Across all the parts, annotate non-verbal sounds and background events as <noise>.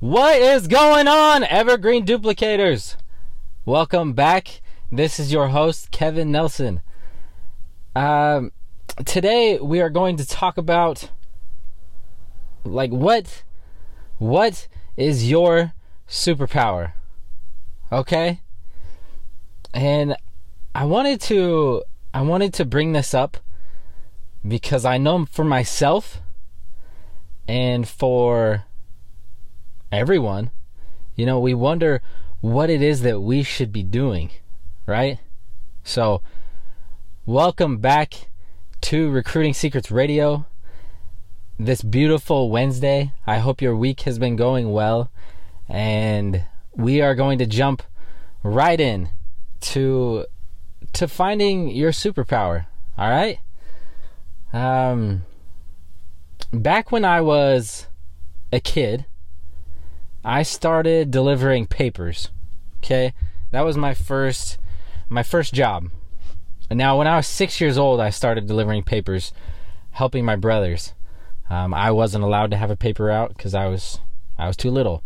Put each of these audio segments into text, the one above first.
What is going on, Evergreen Duplicators? Welcome back. This is your host, Kevin Nelson. Um, today we are going to talk about like what what is your superpower? Okay? And I wanted to I wanted to bring this up because I know for myself and for everyone, you know, we wonder what it is that we should be doing, right? So, welcome back to Recruiting Secrets Radio. This beautiful Wednesday. I hope your week has been going well. And we are going to jump right in to to finding your superpower. All right? Um back when I was a kid, I started delivering papers. Okay? That was my first my first job. And now when I was 6 years old, I started delivering papers helping my brothers. Um, I wasn't allowed to have a paper out cuz I was I was too little.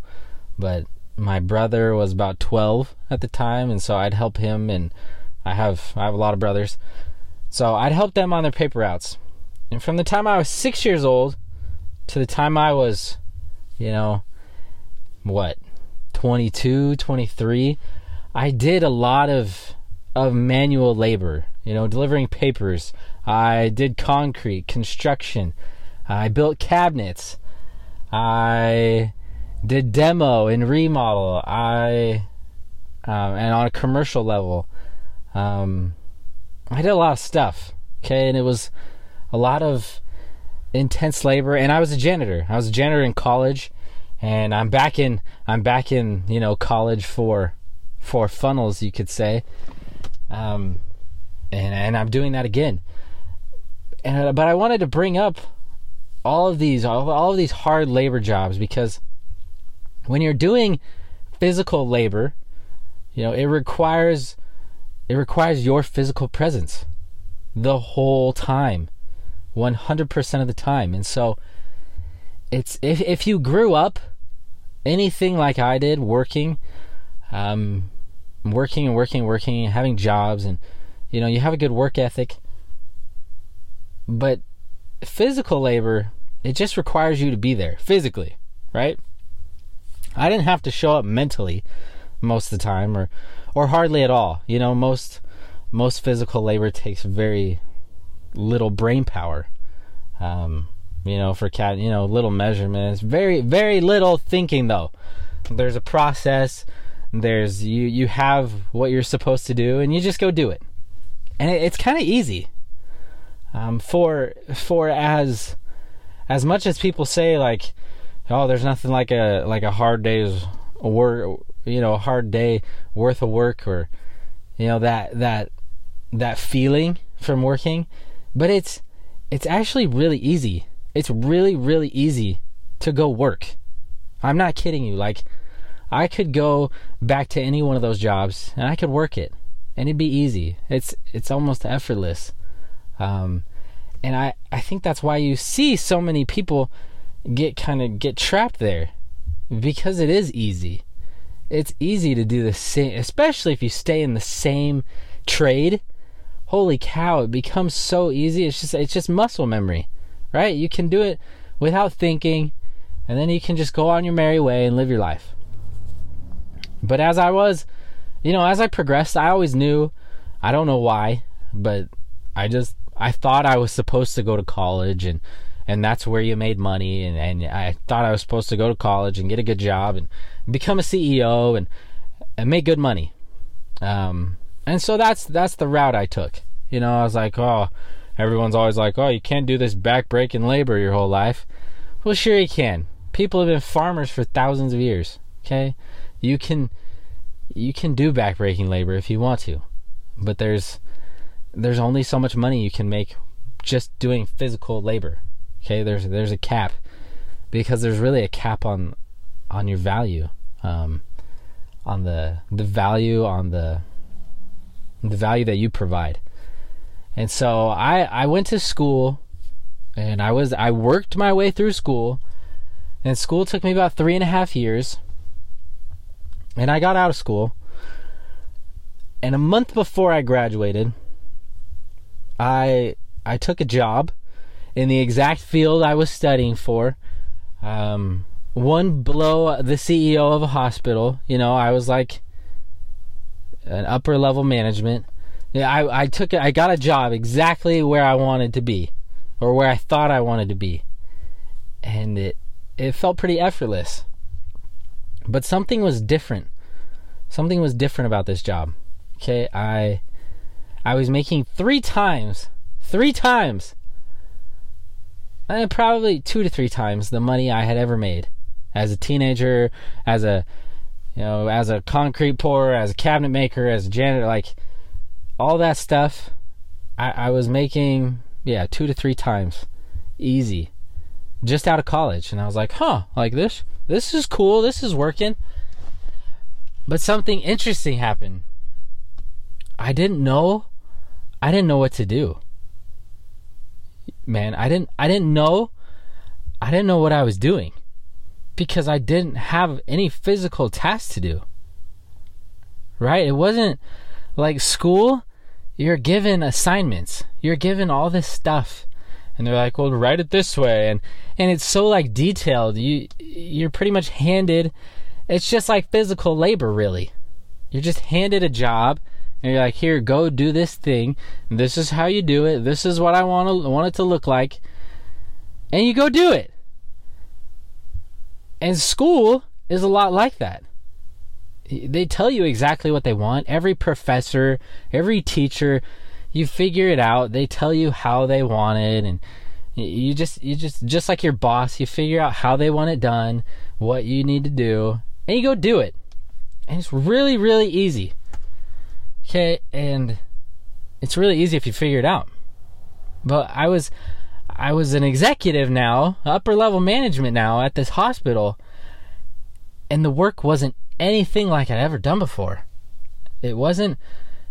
But my brother was about 12 at the time and so I'd help him and I have I have a lot of brothers. So I'd help them on their paper routes. And from the time I was 6 years old to the time I was, you know, what, 22, 23, I did a lot of of manual labor, you know, delivering papers. I did concrete, construction. I built cabinets. I did demo and remodel. I um, and on a commercial level, um, I did a lot of stuff. Okay, and it was a lot of intense labor. And I was a janitor. I was a janitor in college, and I'm back in. I'm back in. You know, college for for funnels, you could say. Um, and and I'm doing that again. And but I wanted to bring up all of these all, all of these hard labor jobs because when you're doing physical labor, you know, it requires it requires your physical presence the whole time. 100% of the time. And so it's if if you grew up anything like I did working um working and working and working having jobs and you know, you have a good work ethic. But physical labor, it just requires you to be there physically, right? I didn't have to show up mentally most of the time or or hardly at all. You know, most most physical labor takes very little brain power. Um, you know, for cat, you know, little measurements, very very little thinking though. There's a process. There's you you have what you're supposed to do and you just go do it. And it, it's kind of easy. Um, for for as as much as people say like oh, there's nothing like a like a hard day's work, you know, a hard day worth of work, or you know that that that feeling from working. But it's it's actually really easy. It's really really easy to go work. I'm not kidding you. Like I could go back to any one of those jobs and I could work it, and it'd be easy. It's it's almost effortless. Um, and I I think that's why you see so many people get kind of get trapped there because it is easy. It's easy to do the same, especially if you stay in the same trade. Holy cow, it becomes so easy. It's just it's just muscle memory, right? You can do it without thinking, and then you can just go on your merry way and live your life. But as I was, you know, as I progressed, I always knew, I don't know why, but I just I thought I was supposed to go to college and and that's where you made money and, and I thought I was supposed to go to college and get a good job and become a CEO and, and make good money. Um, and so that's that's the route I took. You know, I was like, oh, everyone's always like, oh, you can't do this backbreaking labor your whole life. Well, sure you can. People have been farmers for thousands of years. Okay, you can you can do backbreaking labor if you want to, but there's there's only so much money you can make just doing physical labor. Okay, there's there's a cap because there's really a cap on on your value, um, on the the value on the the value that you provide. And so I I went to school and I was I worked my way through school And school took me about three and a half years. And I got out of school. And a month before I graduated, I I took a job in the exact field I was studying for. Um, one below the CEO of a hospital. You know, I was like an upper level management. Yeah, I, I took I got a job exactly where I wanted to be, or where I thought I wanted to be, and it it felt pretty effortless. But something was different. Something was different about this job. Okay, I I was making three times, three times, and eh, probably two to three times the money I had ever made as a teenager, as a you know, as a concrete pourer, as a cabinet maker, as a janitor, like all that stuff. I, I was making yeah two to three times, easy, just out of college, and I was like, huh, like this, this is cool, this is working. But something interesting happened. I didn't know I didn't know what to do. Man, I didn't I didn't know I didn't know what I was doing because I didn't have any physical tasks to do. Right? It wasn't like school, you're given assignments. You're given all this stuff. And they're like, "Well, write it this way." And and it's so like detailed. You you're pretty much handed it's just like physical labor really. You're just handed a job and you're like, here, go do this thing. This is how you do it. This is what I want to want it to look like, and you go do it. And school is a lot like that. They tell you exactly what they want. Every professor, every teacher, you figure it out. They tell you how they want it, and you just you just just like your boss, you figure out how they want it done, what you need to do, and you go do it. And it's really really easy. Okay, and it's really easy if you figure it out. But I was I was an executive now, upper level management now at this hospital, and the work wasn't anything like I'd ever done before. It wasn't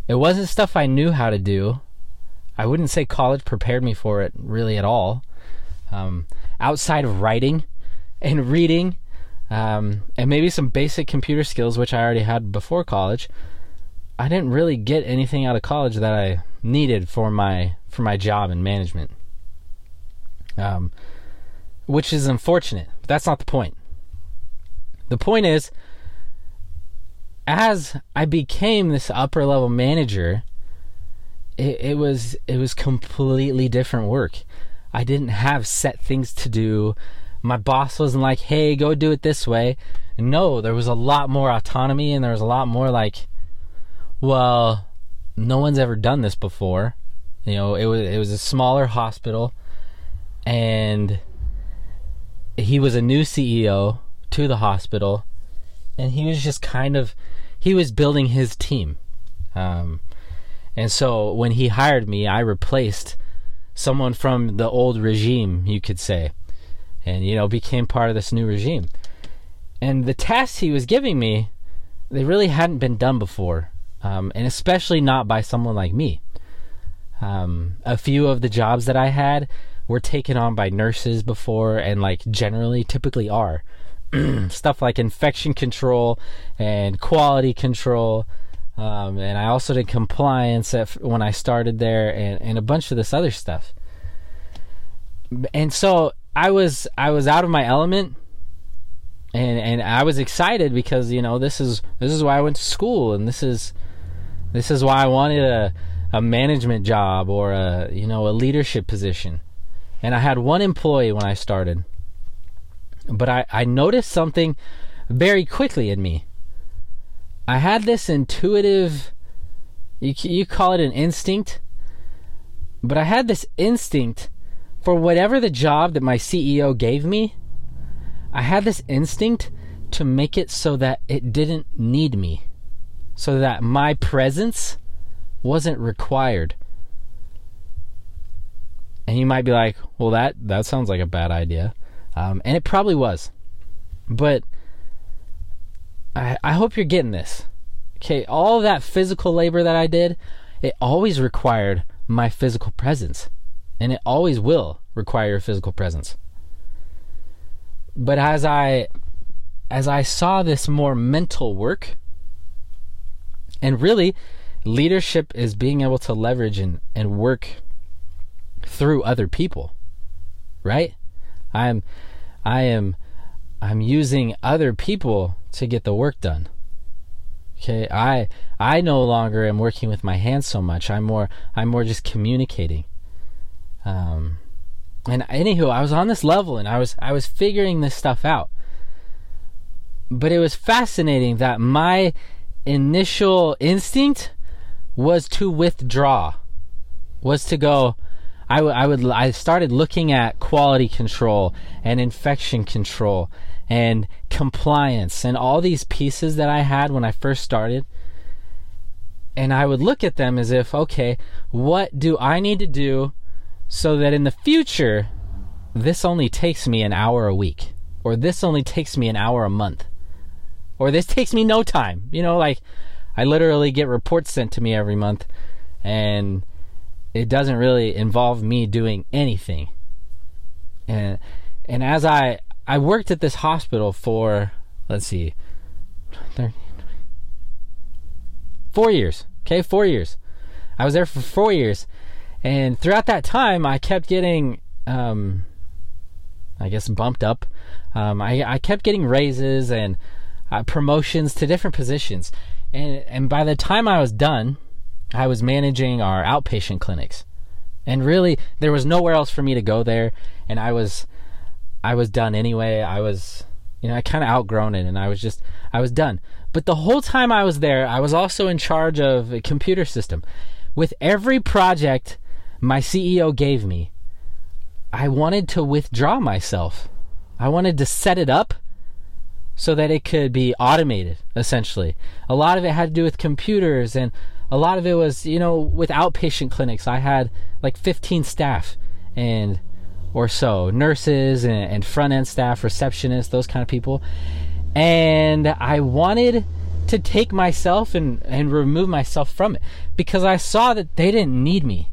it wasn't stuff I knew how to do. I wouldn't say college prepared me for it really at all. Um, outside of writing and reading, um, and maybe some basic computer skills, which I already had before college, I didn't really get anything out of college that I needed for my for my job in management. Um, which is unfortunate. But that's not the point. The point is, as I became this upper level manager, it, it was it was completely different work. I didn't have set things to do. My boss wasn't like, "Hey, go do it this way." No, there was a lot more autonomy, and there was a lot more like well, no one's ever done this before. You know, it was it was a smaller hospital, and he was a new CEO to the hospital, and he was just kind of he was building his team, um, and so when he hired me, I replaced someone from the old regime, you could say, and you know became part of this new regime. And the tasks he was giving me, they really hadn't been done before um, and especially not by someone like me. Um, a few of the jobs that I had were taken on by nurses before, and like generally, typically are <clears throat> stuff like infection control and quality control. Um, and I also did compliance at, when I started there, and, and a bunch of this other stuff. And so I was I was out of my element and and I was excited because you know this is this is why I went to school and this is this is why I wanted a, a management job or a you know a leadership position. And I had one employee when I started. But I, I noticed something very quickly in me. I had this intuitive you you call it an instinct, but I had this instinct for whatever the job that my CEO gave me. I had this instinct to make it so that it didn't need me so that my presence wasn't required. And you might be like, well, that, that sounds like a bad idea. Um, and it probably was. But I, I hope you're getting this. Okay, all that physical labor that I did, it always required my physical presence. And it always will require your physical presence. but as I as I saw this more mental work and really leadership is being able to leverage and, and work through other people. Right? I'm I am I'm using other people to get the work done. Okay, I I no longer am working with my hands so much. I'm more I'm more just communicating. Um, and anywho, I was on this level and I was I was figuring this stuff out. But it was fascinating that my initial instinct was to withdraw, was to go. I, w- I would I started looking at quality control and infection control and compliance and all these pieces that I had when I first started. And I would look at them as if, okay, what do I need to do so that in the future, this only takes me an hour a week, or this only takes me an hour a month, or this takes me no time. You know, like I literally get reports sent to me every month, and it doesn't really involve me doing anything. And and as I I worked at this hospital for, let's see, 30, four years. Okay, four years. I was there for four years. And throughout that time, I kept getting, um, I guess, bumped up. Um, I, I kept getting raises and uh, promotions to different positions. And, and by the time I was done, I was managing our outpatient clinics. And really, there was nowhere else for me to go there. And I was I was done anyway. I was, you know, I kind of outgrown it and I was just, I was done. But the whole time I was there, I was also in charge of a computer system. With every project my CEO gave me, I wanted to withdraw myself. I wanted to set it up so that it could be automated, essentially. A lot of it had to do with computers and a lot of it was, you know, with outpatient clinics. I had like 15 staff and or so nurses and, and front end staff, receptionists, those kind of people. And I wanted to take myself and, and remove myself from it because I saw that they didn't need me.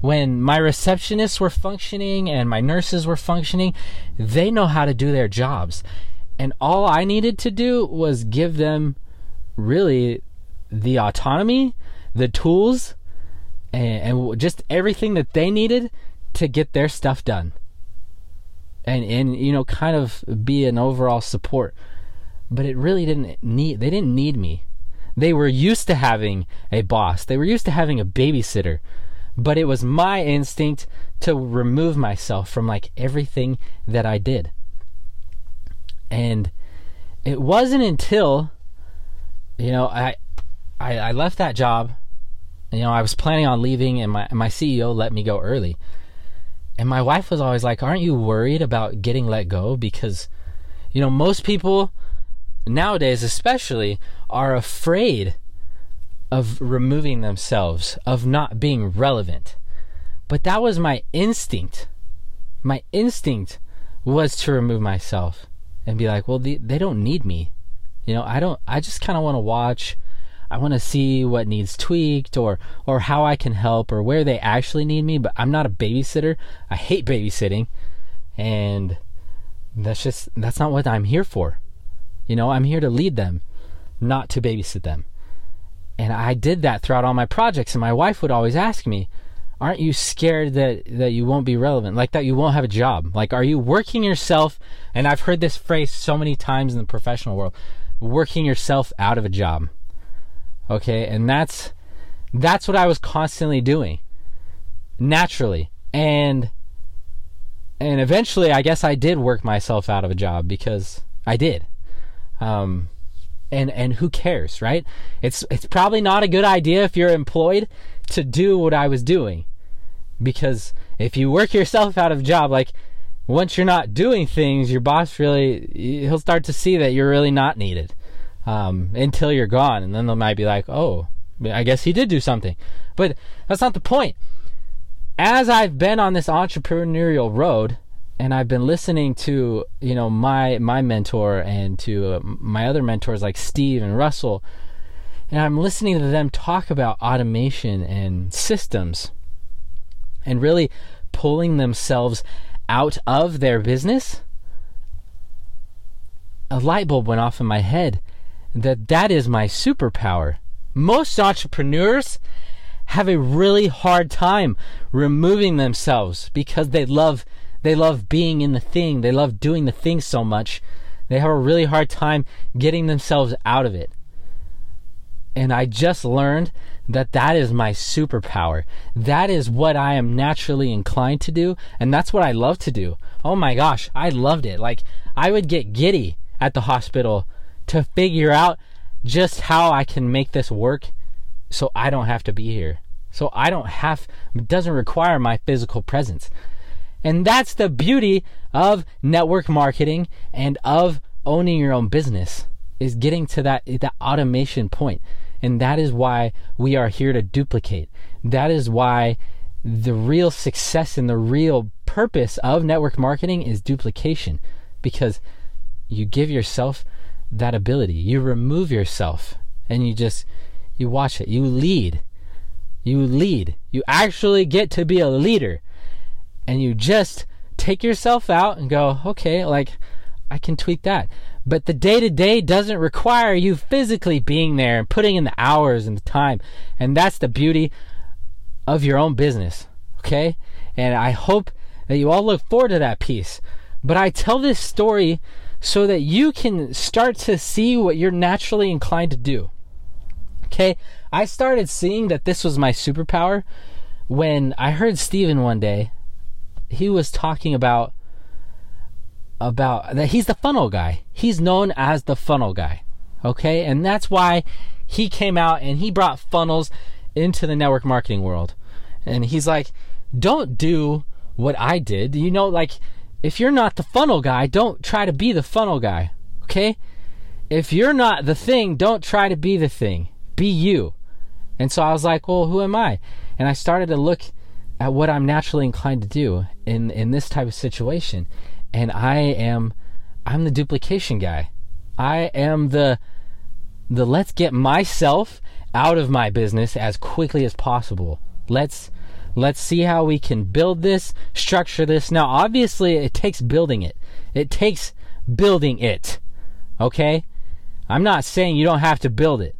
When my receptionists were functioning and my nurses were functioning, they know how to do their jobs. And all I needed to do was give them really the autonomy, the tools, and, and just everything that they needed to get their stuff done. And and you know kind of be an overall support. But it really didn't need they didn't need me. They were used to having a boss. They were used to having a babysitter. But it was my instinct to remove myself from like everything that I did. And it wasn't until you know I I, I left that job you know I was planning on leaving and my my CEO let me go early and my wife was always like, Aren't you worried about getting let go? Because, you know, most people nowadays, especially, are afraid of removing themselves, of not being relevant. But that was my instinct. My instinct was to remove myself and be like, well, they, they don't need me. You know, I don't, I just kind of want to watch I want to see what needs tweaked or or how I can help or where they actually need me, but I'm not a babysitter. I hate babysitting and that's just that's not what I'm here for. You know, I'm here to lead them, not to babysit them. And I did that throughout all my projects and my wife would always ask me, "Aren't you scared that that you won't be relevant? Like that you won't have a job? Like are you working yourself?" And I've heard this phrase so many times in the professional world, working yourself out of a job Okay, and that's that's what I was constantly doing. Naturally. And and eventually I guess I did work myself out of a job because I did. Um and and who cares, right? It's it's probably not a good idea if you're employed to do what I was doing. Because if you work yourself out of a job like once you're not doing things, your boss really he'll start to see that you're really not needed um, until you're gone, and then they might be like, "Oh, I guess he did do something," but that's not the point. As I've been on this entrepreneurial road, and I've been listening to you know my my mentor and to uh, my other mentors like Steve and Russell, and I'm listening to them talk about automation and systems, and really pulling themselves out of their business a light bulb went off in my head that that is my superpower. Most entrepreneurs have a really hard time removing themselves because they love they love being in the thing. They love doing the thing so much. They have a really hard time getting themselves out of it. And I just learned that that is my superpower. That is what I am naturally inclined to do. And that's what I love to do. Oh my gosh, I loved it. Like, I would get giddy at the hospital to figure out just how I can make this work so I don't have to be here. So I don't have, it doesn't require my physical presence. And that's the beauty of network marketing and of owning your own business is getting to that, that automation point. And that is why we are here to duplicate. That is why the real success and the real purpose of network marketing is duplication because you give yourself that ability. You remove yourself and you just you watch it. You lead. You lead. You actually get to be a leader. And you just take yourself out and go, "Okay, like I can tweak that." But the day to day doesn't require you physically being there and putting in the hours and the time. And that's the beauty of your own business. Okay? And I hope that you all look forward to that piece. But I tell this story so that you can start to see what you're naturally inclined to do. Okay? I started seeing that this was my superpower when I heard Steven one day. He was talking about about that he's the funnel guy. He's known as the funnel guy. Okay? And that's why he came out and he brought funnels into the network marketing world. And he's like, "Don't do what I did." You know like if you're not the funnel guy, don't try to be the funnel guy. Okay? If you're not the thing, don't try to be the thing. Be you. And so I was like, "Well, who am I?" And I started to look at what I'm naturally inclined to do in in this type of situation and I am I'm the duplication guy. I am the the let's get myself out of my business as quickly as possible. Let's let's see how we can build this, structure this. Now obviously it takes building it. It takes building it. Okay? I'm not saying you don't have to build it.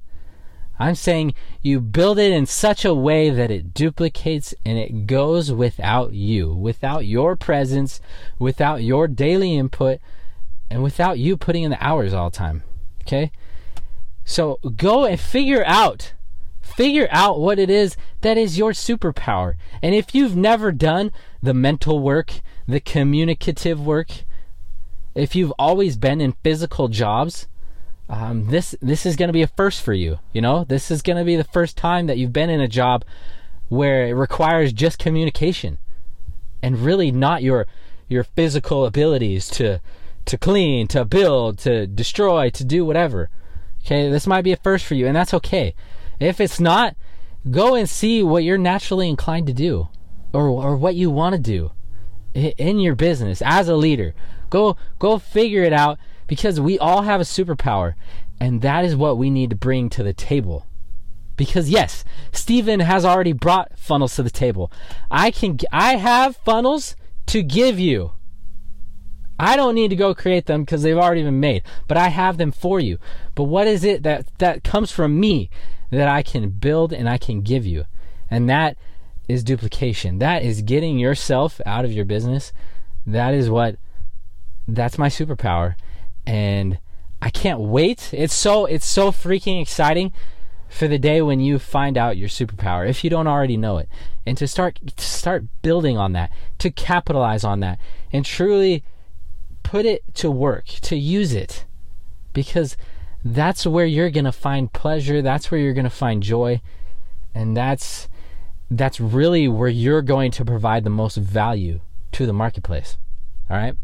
I'm saying you build it in such a way that it duplicates and it goes without you, without your presence, without your daily input, and without you putting in the hours all the time. Okay? So go and figure out figure out what it is that is your superpower. And if you've never done the mental work, the communicative work, if you've always been in physical jobs, um, this this is going to be a first for you. You know, this is going to be the first time that you've been in a job where it requires just communication and really not your your physical abilities to to clean, to build, to destroy, to do whatever. Okay, this might be a first for you, and that's okay. If it's not, go and see what you're naturally inclined to do, or or what you want to do in your business as a leader. Go go figure it out because we all have a superpower, and that is what we need to bring to the table. Because yes, Steven has already brought funnels to the table. I can I have funnels to give you. I don't need to go create them because they've already been made, but I have them for you. But what is it that that comes from me that I can build and I can give you? And that is duplication. That is getting yourself out of your business. That is what that's my superpower and I can't wait. It's so it's so freaking exciting for the day when you find out your superpower if you don't already know it and to start to start building on that to capitalize on that and truly put it to work to use it because that's where you're going to find pleasure that's where you're going to find joy and that's that's really where you're going to provide the most value to the marketplace all right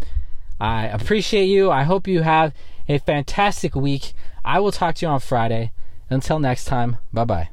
I appreciate you. I hope you have a fantastic week. I will talk to you on Friday. Until next time, bye bye.